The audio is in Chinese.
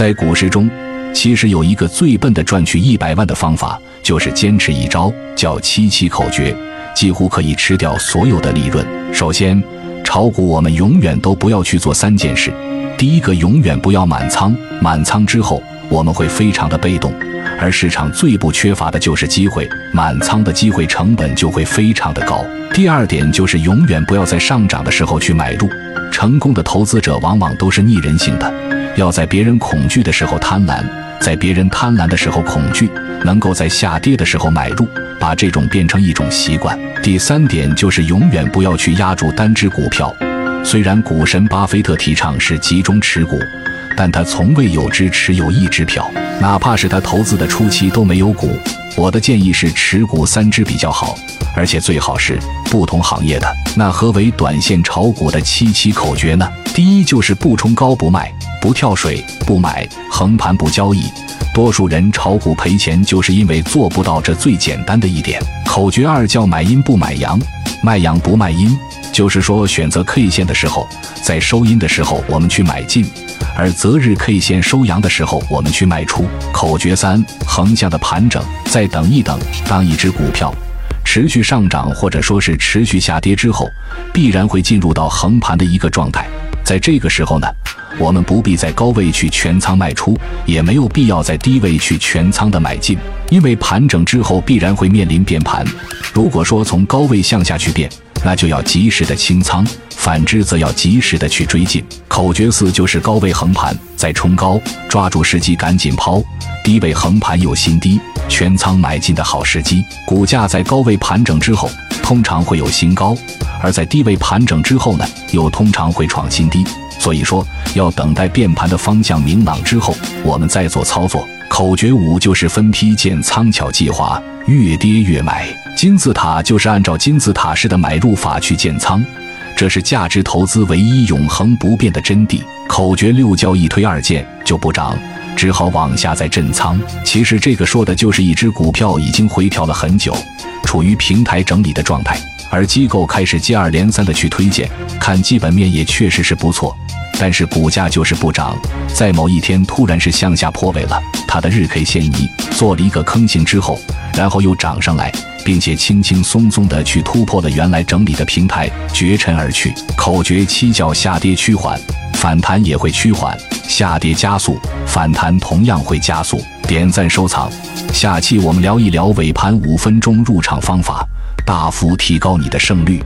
在股市中，其实有一个最笨的赚取一百万的方法，就是坚持一招，叫七七口诀，几乎可以吃掉所有的利润。首先，炒股我们永远都不要去做三件事。第一个，永远不要满仓，满仓之后我们会非常的被动，而市场最不缺乏的就是机会，满仓的机会成本就会非常的高。第二点就是永远不要在上涨的时候去买入，成功的投资者往往都是逆人性的，要在别人恐惧的时候贪婪，在别人贪婪的时候恐惧，能够在下跌的时候买入，把这种变成一种习惯。第三点就是永远不要去压住单只股票，虽然股神巴菲特提倡是集中持股，但他从未有只持有一支票，哪怕是他投资的初期都没有股。我的建议是持股三只比较好，而且最好是不同行业的。那何为短线炒股的七七口诀呢？第一就是不冲高不卖，不跳水不买，横盘不交易。多数人炒股赔钱，就是因为做不到这最简单的一点。口诀二叫买阴不买阳，卖阳不卖阴，就是说选择 K 线的时候，在收阴的时候我们去买进，而择日 K 线收阳的时候我们去卖出。口诀三：横向的盘整，再等一等。当一只股票持续上涨或者说是持续下跌之后，必然会进入到横盘的一个状态。在这个时候呢，我们不必在高位去全仓卖出，也没有必要在低位去全仓的买进，因为盘整之后必然会面临变盘。如果说从高位向下去变，那就要及时的清仓；反之则要及时的去追进。口诀四就是高位横盘再冲高，抓住时机赶紧抛；低位横盘有新低，全仓买进的好时机。股价在高位盘整之后，通常会有新高。而在低位盘整之后呢，又通常会创新低，所以说要等待变盘的方向明朗之后，我们再做操作。口诀五就是分批建仓巧计划，越跌越买。金字塔就是按照金字塔式的买入法去建仓，这是价值投资唯一永恒不变的真谛。口诀六叫一推二建就不涨，只好往下再震仓。其实这个说的就是一只股票已经回调了很久，处于平台整理的状态。而机构开始接二连三的去推荐，看基本面也确实是不错，但是股价就是不涨，在某一天突然是向下破位了，它的日 K 线移做了一个坑形之后，然后又涨上来，并且轻轻松松的去突破了原来整理的平台，绝尘而去。口诀七叫下跌趋缓，反弹也会趋缓；下跌加速，反弹同样会加速。点赞收藏，下期我们聊一聊尾盘五分钟入场方法。大幅提高你的胜率。